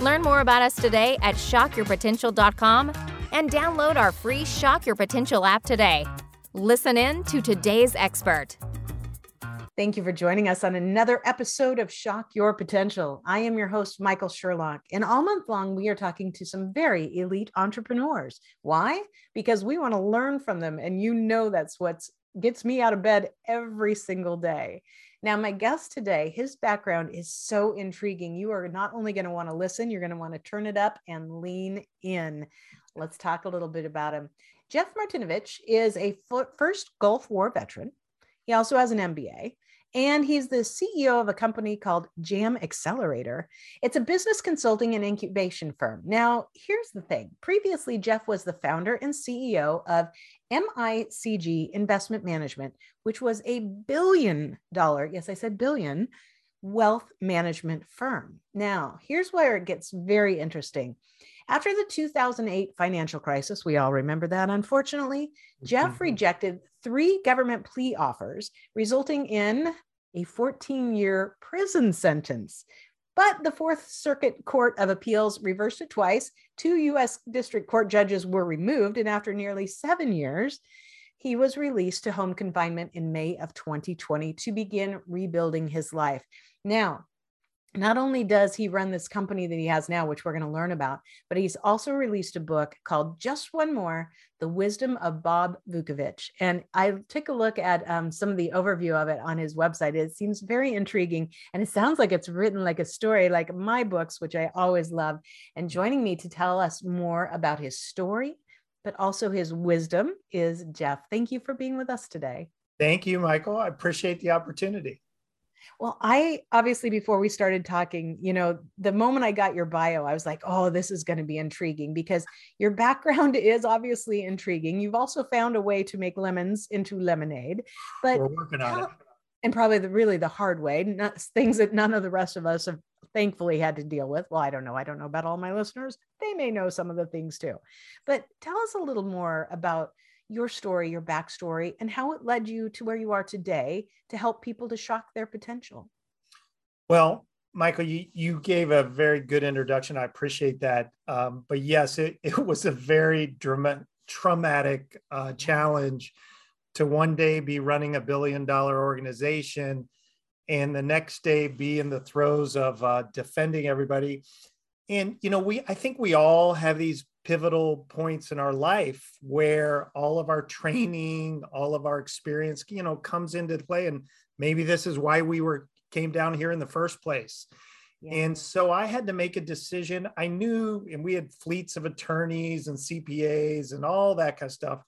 Learn more about us today at shockyourpotential.com and download our free Shock Your Potential app today. Listen in to today's expert. Thank you for joining us on another episode of Shock Your Potential. I am your host, Michael Sherlock, and all month long we are talking to some very elite entrepreneurs. Why? Because we want to learn from them, and you know that's what gets me out of bed every single day. Now, my guest today, his background is so intriguing. You are not only going to want to listen, you're going to want to turn it up and lean in. Let's talk a little bit about him. Jeff Martinovich is a first Gulf War veteran. He also has an MBA and he's the CEO of a company called Jam Accelerator. It's a business consulting and incubation firm. Now, here's the thing previously, Jeff was the founder and CEO of MICG Investment Management, which was a billion dollar, yes, I said billion, wealth management firm. Now, here's where it gets very interesting. After the 2008 financial crisis, we all remember that, unfortunately, Jeff mm-hmm. rejected three government plea offers, resulting in a 14 year prison sentence. But the Fourth Circuit Court of Appeals reversed it twice. Two U.S. District Court judges were removed, and after nearly seven years, he was released to home confinement in May of 2020 to begin rebuilding his life. Now, not only does he run this company that he has now, which we're going to learn about, but he's also released a book called Just One More The Wisdom of Bob Vukovich. And I took a look at um, some of the overview of it on his website. It seems very intriguing and it sounds like it's written like a story, like my books, which I always love. And joining me to tell us more about his story, but also his wisdom is Jeff. Thank you for being with us today. Thank you, Michael. I appreciate the opportunity. Well, I obviously, before we started talking, you know, the moment I got your bio, I was like, oh, this is going to be intriguing because your background is obviously intriguing. You've also found a way to make lemons into lemonade, but we're working on it. And probably the really the hard way, not, things that none of the rest of us have thankfully had to deal with. Well, I don't know. I don't know about all my listeners. They may know some of the things too. But tell us a little more about your story, your backstory, and how it led you to where you are today to help people to shock their potential. Well, Michael, you, you gave a very good introduction. I appreciate that. Um, but yes, it, it was a very dramatic, traumatic uh, challenge to one day be running a billion dollar organization and the next day be in the throes of uh, defending everybody. And, you know, we, I think we all have these pivotal points in our life where all of our training all of our experience you know comes into play. And maybe this is why we were came down here in the first place. Yeah. and so i had to make a decision. I knew and we had fleets of attorneys and cpas and all that kind of stuff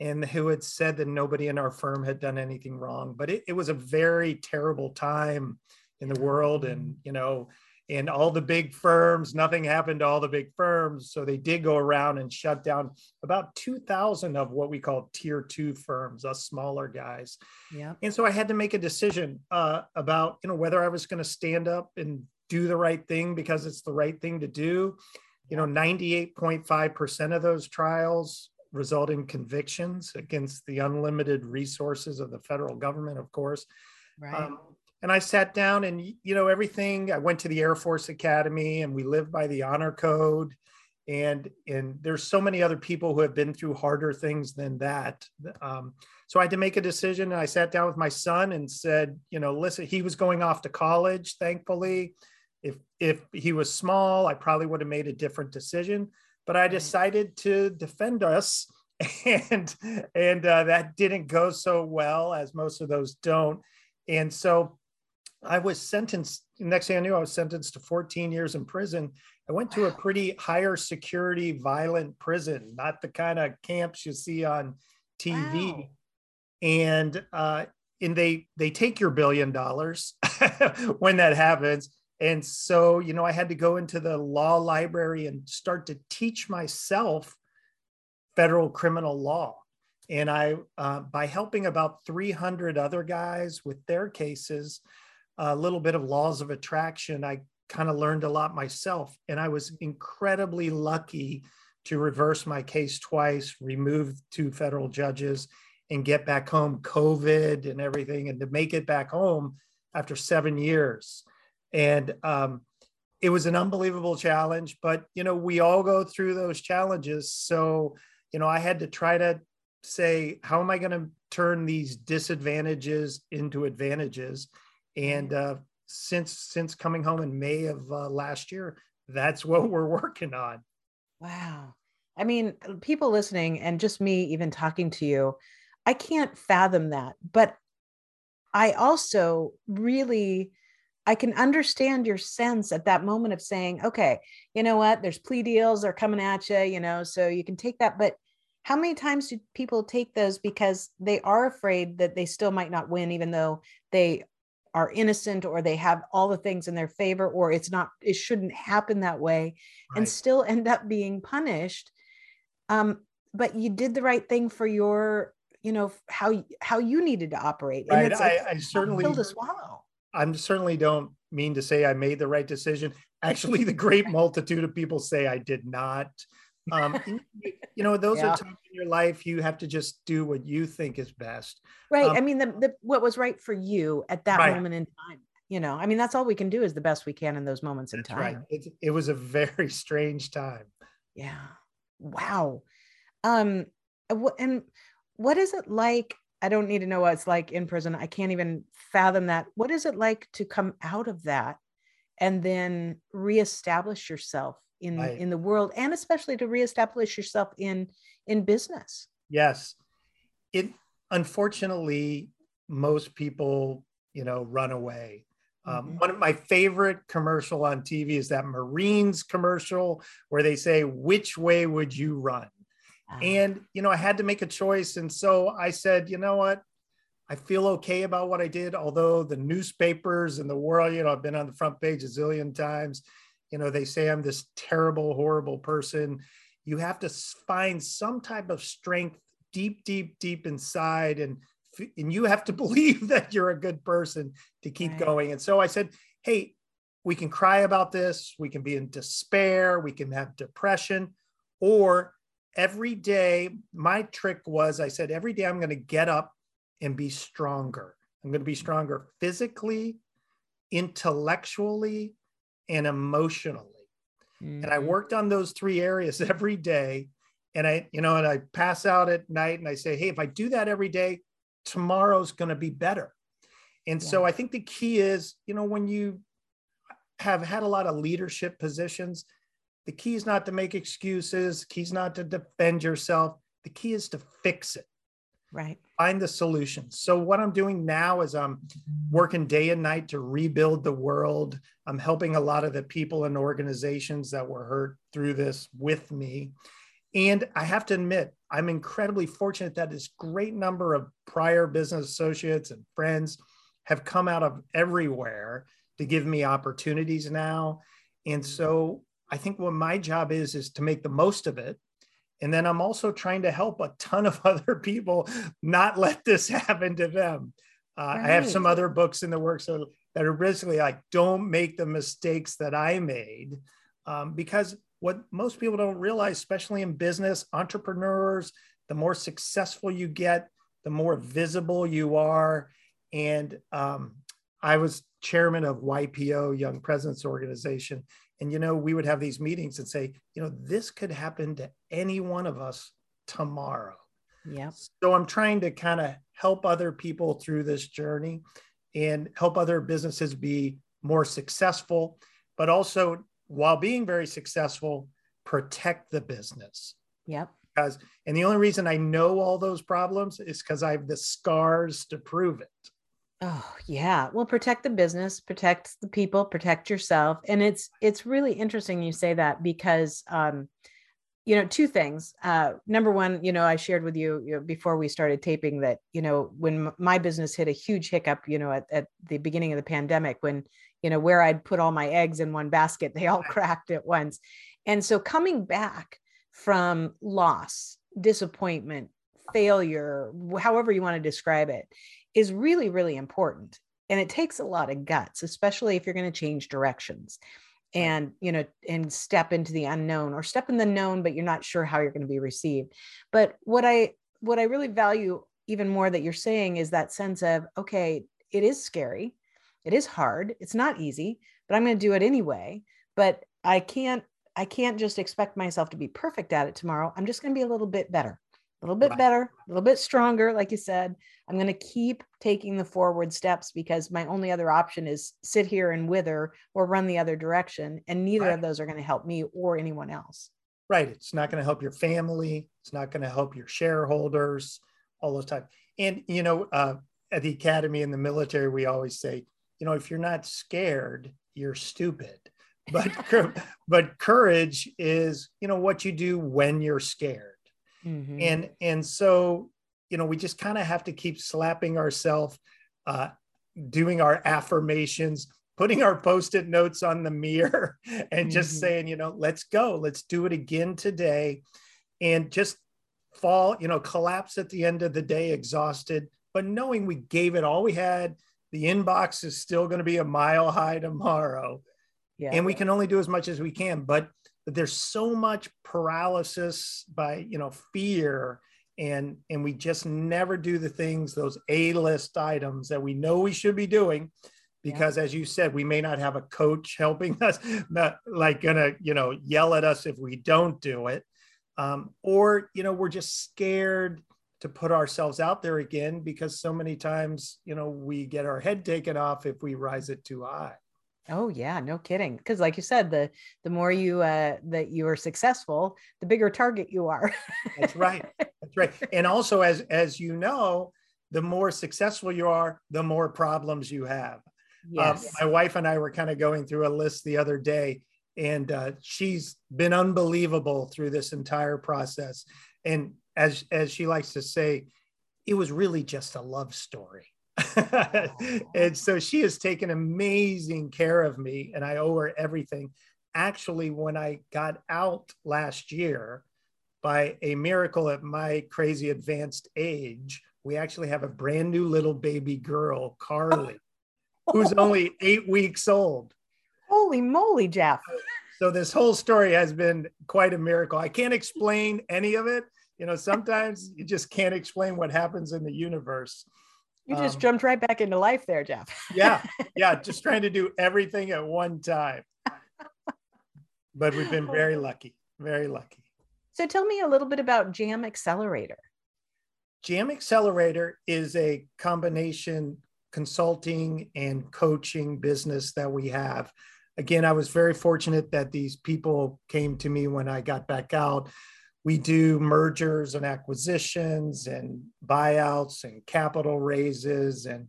and who had said that nobody in our firm had done anything wrong. But it, it was a very terrible time in the world. And you know in all the big firms. Nothing happened to all the big firms. So they did go around and shut down about 2,000 of what we call tier two firms, us smaller guys. Yeah. And so I had to make a decision uh, about, you know, whether I was going to stand up and do the right thing because it's the right thing to do. You know, 98.5% of those trials result in convictions against the unlimited resources of the federal government, of course. Right. Um, and I sat down and you know everything. I went to the Air Force Academy and we live by the honor code. And and there's so many other people who have been through harder things than that. Um, so I had to make a decision. And I sat down with my son and said, you know, listen, he was going off to college, thankfully. If if he was small, I probably would have made a different decision. But I decided to defend us and and uh, that didn't go so well as most of those don't and so I was sentenced. Next thing I knew, I was sentenced to 14 years in prison. I went to a pretty higher security, violent prison, not the kind of camps you see on TV. Wow. And uh, and they they take your billion dollars when that happens, And so, you know, I had to go into the law library and start to teach myself federal criminal law. And I, uh, by helping about 300 other guys with their cases, a little bit of laws of attraction, I kind of learned a lot myself. And I was incredibly lucky to reverse my case twice, remove two federal judges, and get back home, COVID and everything, and to make it back home after seven years. And um, it was an unbelievable challenge, but you know, we all go through those challenges. So, you know, I had to try to say, how am I going to turn these disadvantages into advantages? And uh, since since coming home in May of uh, last year, that's what we're working on. Wow. I mean, people listening and just me even talking to you, I can't fathom that. But I also really I can understand your sense at that moment of saying, okay, you know what, there's plea deals, they're coming at you, you know, so you can take that. But how many times do people take those because they are afraid that they still might not win, even though they are innocent or they have all the things in their favor, or it's not, it shouldn't happen that way, right. and still end up being punished? Um, but you did the right thing for your, you know, how how you needed to operate. And right. It's, I, I certainly to swallow I certainly don't mean to say I made the right decision. Actually, the great multitude of people say I did not. Um, you know, those yeah. are times in your life you have to just do what you think is best. Right. Um, I mean, the, the what was right for you at that right. moment in time. You know, I mean, that's all we can do is the best we can in those moments in time. Right. It, it was a very strange time. Yeah. Wow. Um, and what is it like I don't need to know what it's like in prison. I can't even fathom that. What is it like to come out of that and then reestablish yourself in right. in the world and especially to reestablish yourself in in business? Yes. It unfortunately most people, you know, run away. Um, mm-hmm. One of my favorite commercial on TV is that Marines commercial where they say, "Which way would you run?" Uh-huh. And, you know, I had to make a choice. And so I said, you know what? I feel okay about what I did, although the newspapers and the world, you know, I've been on the front page a zillion times. You know, they say I'm this terrible, horrible person. You have to find some type of strength deep, deep, deep inside. And, and you have to believe that you're a good person to keep right. going. And so I said, hey, we can cry about this. We can be in despair. We can have depression, or every day, my trick was I said, every day I'm going to get up and be stronger. I'm going to be stronger physically, intellectually, and emotionally. Mm-hmm. And I mm-hmm. worked on those three areas every day. And I, you know, and I pass out at night and I say, hey, if I do that every day, tomorrow's going to be better. And yeah. so I think the key is, you know, when you have had a lot of leadership positions, the key is not to make excuses. The key is not to defend yourself. The key is to fix it. Right. Find the solution. So what I'm doing now is I'm working day and night to rebuild the world. I'm helping a lot of the people and organizations that were hurt through this with me. And I have to admit, I'm incredibly fortunate that this great number of prior business associates and friends have come out of everywhere to give me opportunities now. And so I think what my job is is to make the most of it. And then I'm also trying to help a ton of other people not let this happen to them. Uh, right. I have some other books in the works that are basically like, don't make the mistakes that I made. Um, because what most people don't realize, especially in business, entrepreneurs, the more successful you get, the more visible you are. And um, I was chairman of YPO, Young Presidents Organization. And, you know, we would have these meetings and say, you know, this could happen to any one of us tomorrow. Yeah. So I'm trying to kind of help other people through this journey and help other businesses be more successful, but also while being very successful, protect the business. Yep. Because, and the only reason I know all those problems is because I have the scars to prove it. Oh, yeah. Well, protect the business, protect the people, protect yourself. And it's it's really interesting you say that because um you know, two things. Uh number one, you know, I shared with you, you know, before we started taping that, you know, when my business hit a huge hiccup, you know, at, at the beginning of the pandemic when you know, where I'd put all my eggs in one basket, they all cracked at once. And so coming back from loss, disappointment, failure, however you want to describe it, is really, really important. And it takes a lot of guts, especially if you're going to change directions and you know and step into the unknown or step in the known but you're not sure how you're going to be received. But what i what i really value even more that you're saying is that sense of okay it is scary it is hard it's not easy but i'm going to do it anyway but i can't i can't just expect myself to be perfect at it tomorrow. I'm just going to be a little bit better a little bit right. better, a little bit stronger. Like you said, I'm going to keep taking the forward steps because my only other option is sit here and wither or run the other direction. And neither right. of those are going to help me or anyone else. Right. It's not going to help your family. It's not going to help your shareholders, all those types. And, you know, uh, at the academy in the military, we always say, you know, if you're not scared, you're stupid. But, but courage is, you know, what you do when you're scared Mm-hmm. And and so, you know, we just kind of have to keep slapping ourselves, uh, doing our affirmations, putting our post-it notes on the mirror and just mm-hmm. saying, you know, let's go, let's do it again today. And just fall, you know, collapse at the end of the day exhausted, but knowing we gave it all we had, the inbox is still going to be a mile high tomorrow. Yeah. And we can only do as much as we can. But there's so much paralysis by you know fear and and we just never do the things those a list items that we know we should be doing because yeah. as you said we may not have a coach helping us not like gonna you know yell at us if we don't do it um, or you know we're just scared to put ourselves out there again because so many times you know we get our head taken off if we rise it too high Oh yeah, no kidding. Because like you said, the the more you uh that you are successful, the bigger target you are. That's right. That's right. And also as as you know, the more successful you are, the more problems you have. Um, yes. my wife and I were kind of going through a list the other day, and uh, she's been unbelievable through this entire process. And as as she likes to say, it was really just a love story. and so she has taken amazing care of me and I owe her everything. Actually, when I got out last year, by a miracle at my crazy advanced age, we actually have a brand new little baby girl, Carly, who's only eight weeks old. Holy moly, Jeff. So this whole story has been quite a miracle. I can't explain any of it. You know, sometimes you just can't explain what happens in the universe. You just um, jumped right back into life there, Jeff. yeah. Yeah. Just trying to do everything at one time. But we've been very lucky, very lucky. So tell me a little bit about Jam Accelerator. Jam Accelerator is a combination consulting and coaching business that we have. Again, I was very fortunate that these people came to me when I got back out we do mergers and acquisitions and buyouts and capital raises and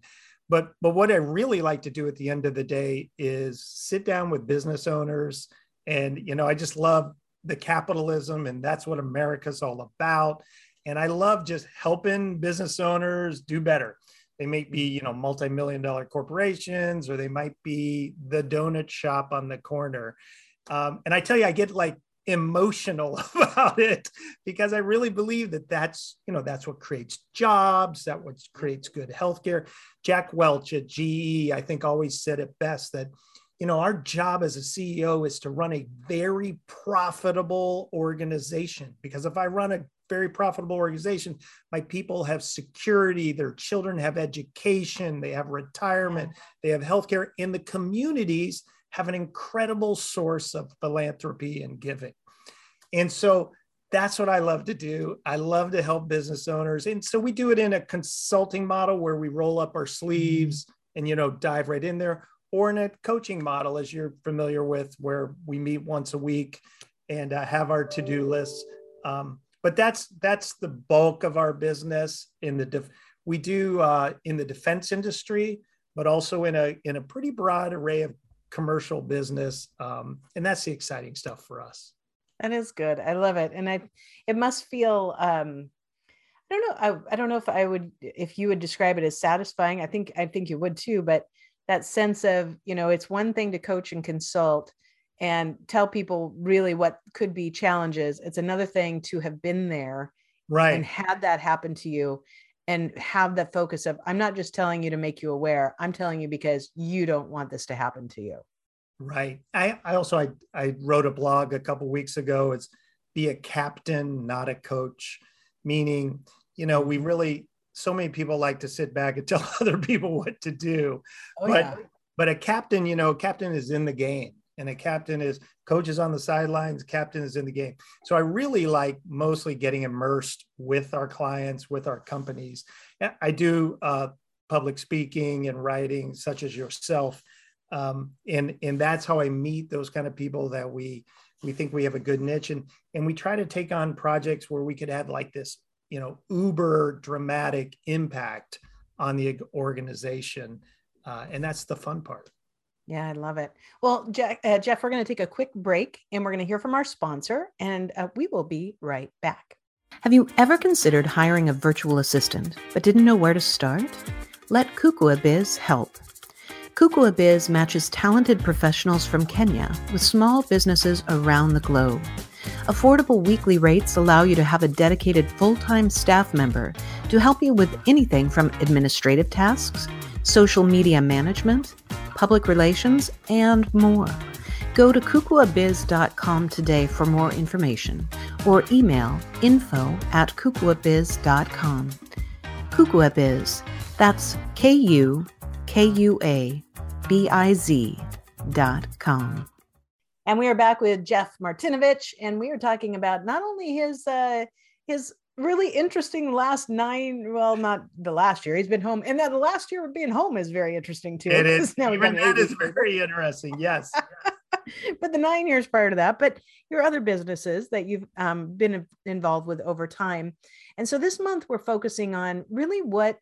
but but what i really like to do at the end of the day is sit down with business owners and you know i just love the capitalism and that's what america's all about. And i love just helping business owners do better. They might be you know multi-million dollar corporations or they might be the donut shop on the corner. Um, and i tell you i get like emotional about it because I really believe that that's you know that's what creates jobs, that what creates good healthcare. Jack Welch at GE, I think, always said it best that you know our job as a CEO is to run a very profitable organization because if I run a very profitable organization, my people have security, their children have education, they have retirement, they have healthcare in the communities have an incredible source of philanthropy and giving. And so that's what I love to do. I love to help business owners. And so we do it in a consulting model where we roll up our sleeves and you know dive right in there or in a coaching model as you're familiar with where we meet once a week and uh, have our to-do lists. Um, but that's that's the bulk of our business in the def- we do uh, in the defense industry, but also in a in a pretty broad array of commercial business. Um, and that's the exciting stuff for us. That is good. I love it. And I, it must feel, um, I don't know. I, I don't know if I would, if you would describe it as satisfying. I think, I think you would too, but that sense of you know it's one thing to coach and consult and tell people really what could be challenges it's another thing to have been there right and had that happen to you and have that focus of i'm not just telling you to make you aware i'm telling you because you don't want this to happen to you. Right. I i also i i wrote a blog a couple weeks ago. It's be a captain not a coach meaning you know we really so many people like to sit back and tell other people what to do. Oh, but yeah. but a captain you know captain is in the game and a captain is coaches on the sidelines captain is in the game. So i really like mostly getting immersed with our clients with our companies. I do uh, public speaking and writing such as yourself. Um, and and that's how i meet those kind of people that we we think we have a good niche. And and we try to take on projects where we could have like this you know uber dramatic impact on the organization. Uh, and that's the fun part yeah, I love it. Well, Jeff, uh, Jeff we're going to take a quick break and we're going to hear from our sponsor, and uh, we will be right back. Have you ever considered hiring a virtual assistant but didn't know where to start? Let Kukua Biz help. Kukua Biz matches talented professionals from Kenya with small businesses around the globe. Affordable weekly rates allow you to have a dedicated full time staff member to help you with anything from administrative tasks, social media management, public relations, and more. Go to kukuabiz.com today for more information or email info at kukuabiz.com. Kukuabiz, that's K U K U A B I Z dot com. And we are back with Jeff Martinovich, and we are talking about not only his uh, his really interesting last nine well not the last year he's been home and then the last year of being home is very interesting too. It is. Now even that is very interesting. Yes but the nine years prior to that but your other businesses that you've um, been involved with over time. And so this month we're focusing on really what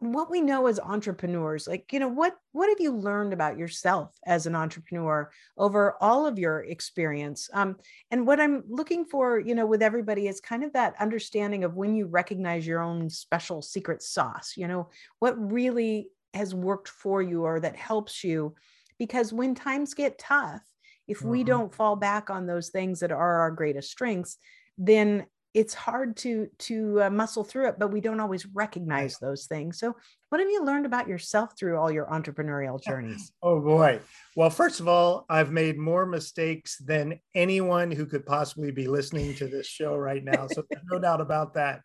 what we know as entrepreneurs like you know what what have you learned about yourself as an entrepreneur over all of your experience um, and what i'm looking for you know with everybody is kind of that understanding of when you recognize your own special secret sauce you know what really has worked for you or that helps you because when times get tough if we mm-hmm. don't fall back on those things that are our greatest strengths then it's hard to to uh, muscle through it but we don't always recognize those things. So what have you learned about yourself through all your entrepreneurial journeys? Oh boy. Well first of all i've made more mistakes than anyone who could possibly be listening to this show right now so no doubt about that.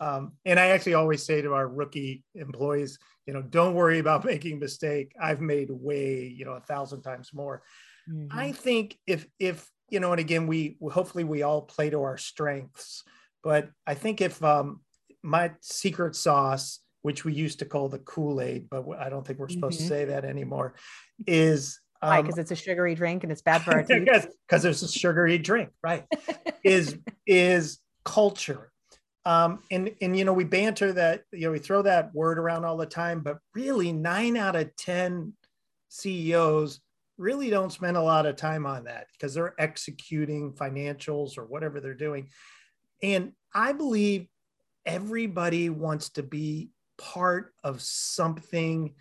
Um, and i actually always say to our rookie employees you know don't worry about making mistake. I've made way you know a thousand times more. Mm-hmm. i think if if you know, and again, we hopefully we all play to our strengths. But I think if um, my secret sauce, which we used to call the Kool Aid, but I don't think we're supposed mm-hmm. to say that anymore, is um, why? Because it's a sugary drink and it's bad for our teeth. Because it's a sugary drink, right? is is culture. Um, and and you know we banter that you know we throw that word around all the time, but really nine out of ten CEOs really don't spend a lot of time on that because they're executing financials or whatever they're doing. And I believe everybody wants to be part of something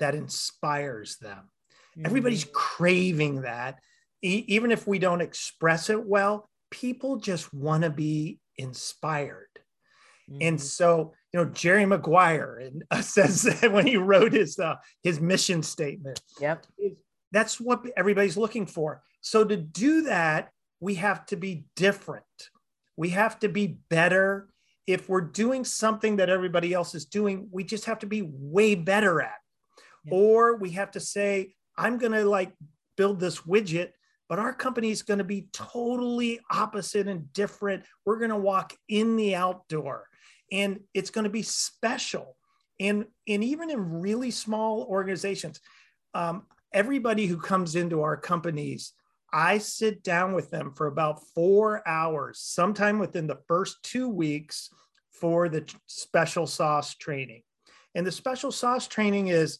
that inspires them. Mm-hmm. Everybody's craving that. E- even if we don't express it well, people just want to be inspired. Mm-hmm. And so, you know, Jerry Maguire and uh, says that when he wrote his uh, his mission statement. Yep. That's what everybody's looking for. So to do that, we have to be different. We have to be better. If we're doing something that everybody else is doing, we just have to be way better at. Yeah. Or we have to say, I'm going to like build this widget, but our company is going to be totally opposite and different. We're going to walk in the outdoor and it's going to be special. And, and even in really small organizations, um, everybody who comes into our companies, I sit down with them for about four hours, sometime within the first two weeks for the special sauce training. And the special sauce training is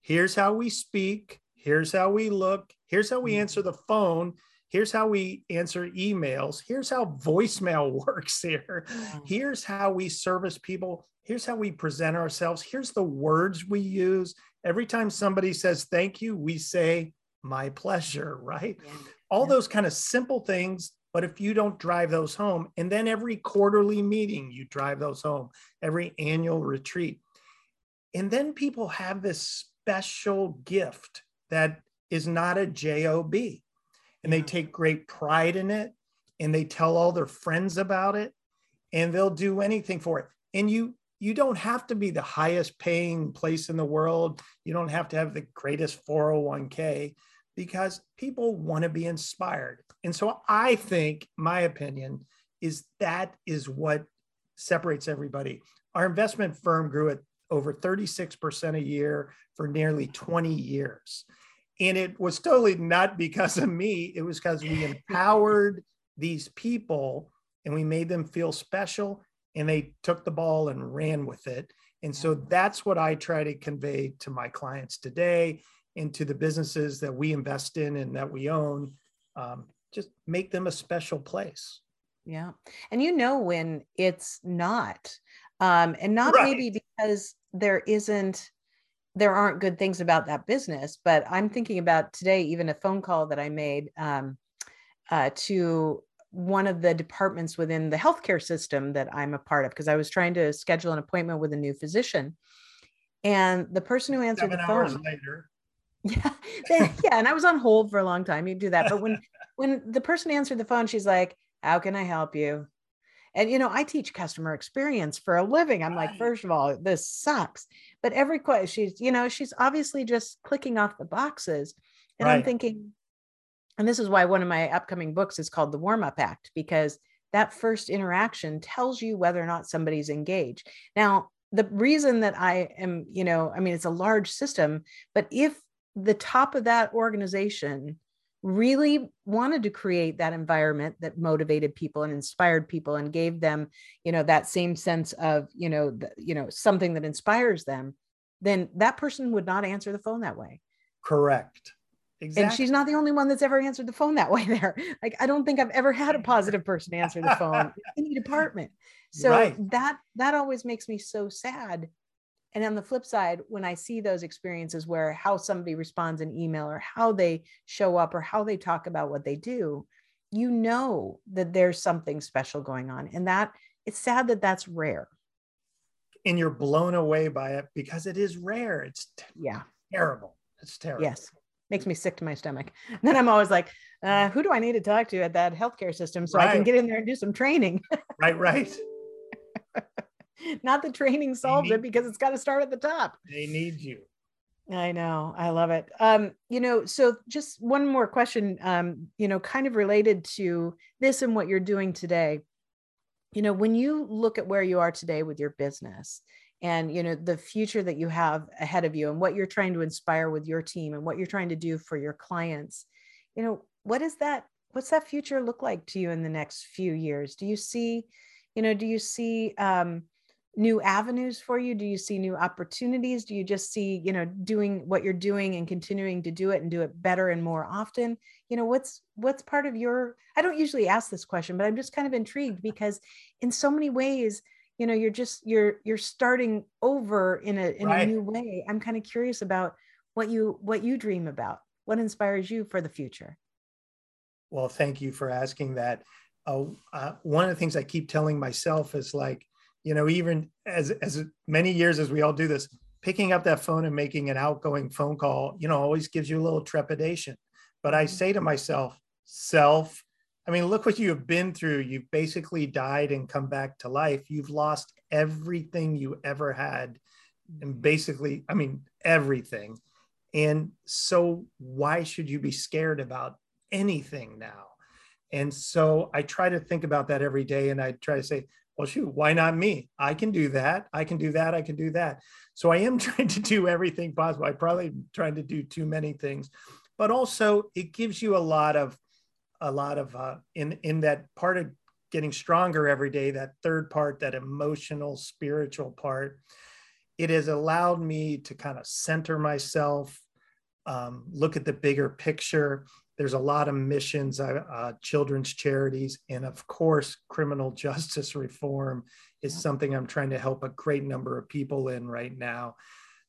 here's how we speak, here's how we look, here's how we mm-hmm. answer the phone, here's how we answer emails, here's how voicemail works here, here's how we service people, here's how we present ourselves, here's the words we use, Every time somebody says thank you, we say my pleasure, right? Yeah. All Yeah. those kind of simple things. But if you don't drive those home, and then every quarterly meeting, you drive those home, every annual retreat. And then people have this special gift that is not a job and they take great pride in it and they tell all their friends about it and they'll do anything for it and you you don't have to be the highest paying place in the world. You don't have to have the greatest 401k because people want to be inspired. And so i think my opinion is that is what separates everybody. Our investment firm grew at over 36% a year for nearly 20 years. And it was totally not because of me. It was because we empowered these people and we made them feel special and they took the ball and ran with it and so that's what i try to convey to my clients today and to the businesses that we invest in and that we own um, just make them a special place Yeah. And you know when it's not. Um, and not Right. maybe because there isn't there aren't good things about that business, but I'm thinking about today, even a phone call that I made um, uh, to one of the departments within the healthcare system that I'm a part of, because I was trying to schedule an appointment with a new physician. And the person who answered seven the phone, later yeah, they- yeah, and I was on hold for a long time. You do that, but when when the person answered the phone, she's like, "How can I help you?" And you know, I teach customer experience for a living. I'm like, first of all, this sucks. But every question, she's you know, she's obviously just clicking off the boxes, and I'm thinking, and this is why one of my upcoming books is called The Warm Up Act because that first interaction tells you whether or not somebody's engaged. Now, the reason that I am, you know, I mean, it's a large system, but if the top of that organization really wanted to create that environment that motivated people and inspired people and gave them you know that same sense of you know the, you know something that inspires them then that person would not answer the phone that way correct exactly and she's not the only one that's ever answered the phone that way there. Like i don't think i've ever had a positive person answer the phone in any department. So Right. that that always makes me so sad. And on the flip side when i see those experiences where how somebody responds in email or how they show up or how they talk about what they do you know that there's something special going on. And that it's sad that that's rare. And you're blown away by it because it is rare. It's t- yeah. terrible. It's terrible. Yes. Makes me sick to my stomach. And then I'm always like, uh, who do I need to talk to at that healthcare system so I can get in there and do some training? right right Not the training solves it because it's got to start at the top. they need you I know. I love it. Um, you know, so just one more question, um, you know, kind of related to this and what you're doing today. You know, when you look at where you are today with your business and, you know, the future that you have ahead of you and what you're trying to inspire with your team and what you're trying to do for your clients, you know, what is that? What's that future look like to you in the next few years? Do you see, you know, do you see, um, new avenues for you do you see new opportunities do you just see you know doing what you're doing and continuing to do it and do it better and more often you know what's what's part of your i don't usually ask this question but i'm just kind of intrigued because in so many ways you know you're just you're you're starting over in a in a new way i'm kind of curious about what you what you dream about what inspires you for the future Well, thank you for asking that. Uh, uh, one of the things I keep telling myself is like, you know, even as as many years as we all do this, picking up that phone and making an outgoing phone call, you know, always gives you a little trepidation. But I Mhm. say to myself, self, I mean, look what you have been through. You've basically died and come back to life. You've lost everything you ever had, and mm-hmm. basically, I mean, everything. And so, why should you be scared about anything now? And so I try to think about that every day and I try to say, well, shoot, why not me? I can do that. I can do that. I can do that. So I am trying to do everything possible. I probably trying to do too many things, but also it gives you a lot of, a lot of, uh, in, in that part of getting stronger every day, that third part, that emotional, spiritual part, it has allowed me to kind of center myself, um, look at the bigger picture. There's a lot of missions, uh, uh, children's charities, and of course, criminal justice reform is something I'm trying to help a great number of people in right now.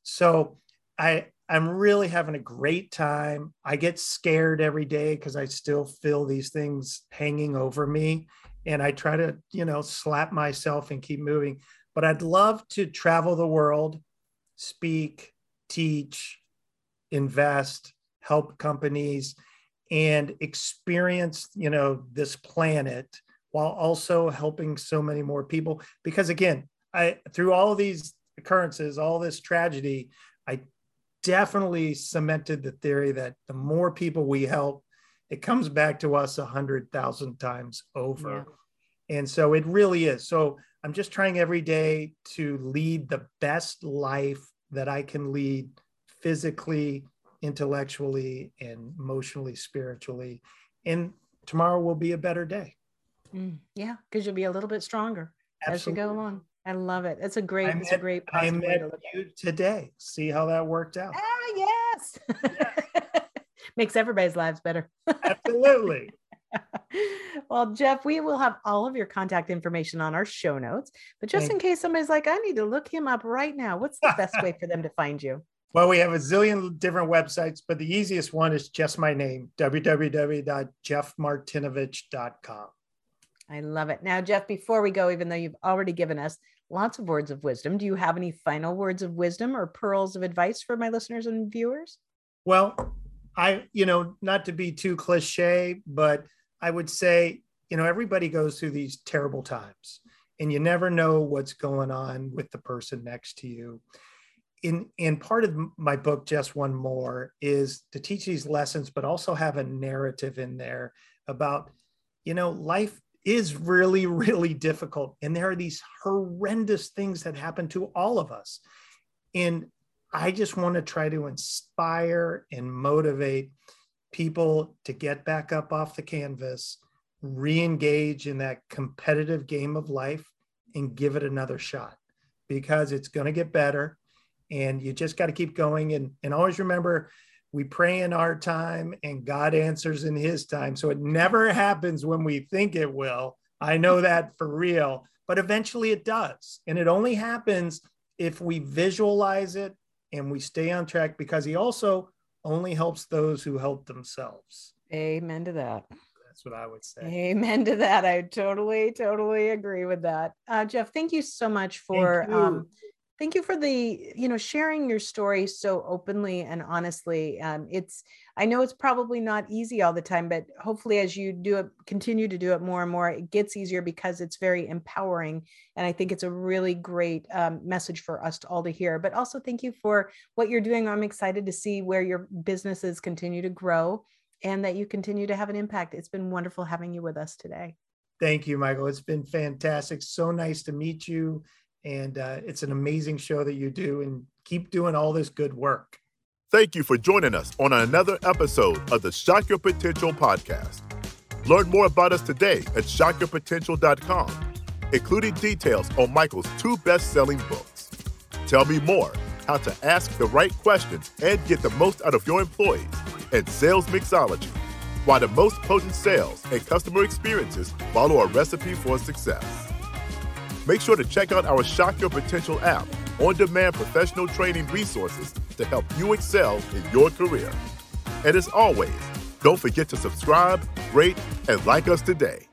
So I I'm really having a great time. I get scared every day because I still feel these things hanging over me. And I try to, you know, slap myself and keep moving. But I'd love to travel the world, speak, teach, invest, help companies, and experience, you know, this planet while also helping so many more people. Because again, I through all these occurrences, all this tragedy, definitely cemented the theory that the more people we help, it comes back to us a hundred thousand times over. Yeah. And so it really is. So I'm just trying every day to lead the best life that I can lead physically, intellectually, and emotionally, spiritually. And tomorrow will be a better day. Mm, yeah, because you'll be a little bit stronger Absolutely. as you go along. I love it. It's a great, it's a great. I met you today. See how that worked out. Ah, yes. yes. Makes everybody's lives better. Absolutely. well, Jeff, we will have all of your contact information on our show notes. But just Thanks. in case somebody's like, I need to look him up right now, what's the best way for them to find you? Well, we have a zillion different websites, but the easiest one is just my name, www.jeffmartinovich.com. I love it. Now, Jeff, before we go, even though you've already given us lots of words of wisdom. Do you have any final words of wisdom or pearls of advice for my listeners and viewers? Well, I, you know, not to be too cliche, but I would say, you know, everybody goes through these terrible times and you never know what's going on with the person next to you. In, in part of my book, Just One More, is to teach these lessons, but also have a narrative in there about, you know, life is really, really difficult. And there are these horrendous things that happen to all of us. And I just want to try to inspire and motivate people to get back up off the canvas, re engage in that competitive game of life, and give it another shot because it's going to get better. And you just got to keep going. And, and always remember, we pray in our time and God answers in his time. So it never happens when we think it will. I know that for real, but eventually it does. And it only happens if we visualize it and we stay on track because he also only helps those who help themselves. Amen to that. That's what I would say. Amen to that. I totally, totally agree with that. Uh, Jeff, thank you so much for um, thank you for the you know sharing your story so openly and honestly um, it's i know it's probably not easy all the time but hopefully as you do it continue to do it more and more it gets easier because it's very empowering and i think it's a really great um, message for us to all to hear but also thank you for what you're doing i'm excited to see where your businesses continue to grow and that you continue to have an impact it's been wonderful having you with us today Thank you, Michael. It's been fantastic. So nice to meet you and uh, it's an amazing show that you do, and keep doing all this good work. Thank you for joining us on another episode of the Shock Your Potential podcast. Learn more about us today at shockyourpotential.com, including details on Michael's two best selling books. Tell me more how to ask the right questions and get the most out of your employees and sales mixology, why the most potent sales and customer experiences follow a recipe for success. Make sure to check out our Shock Your Potential app, on demand professional training resources to help you excel in your career. And as always, don't forget to subscribe, rate, and like us today.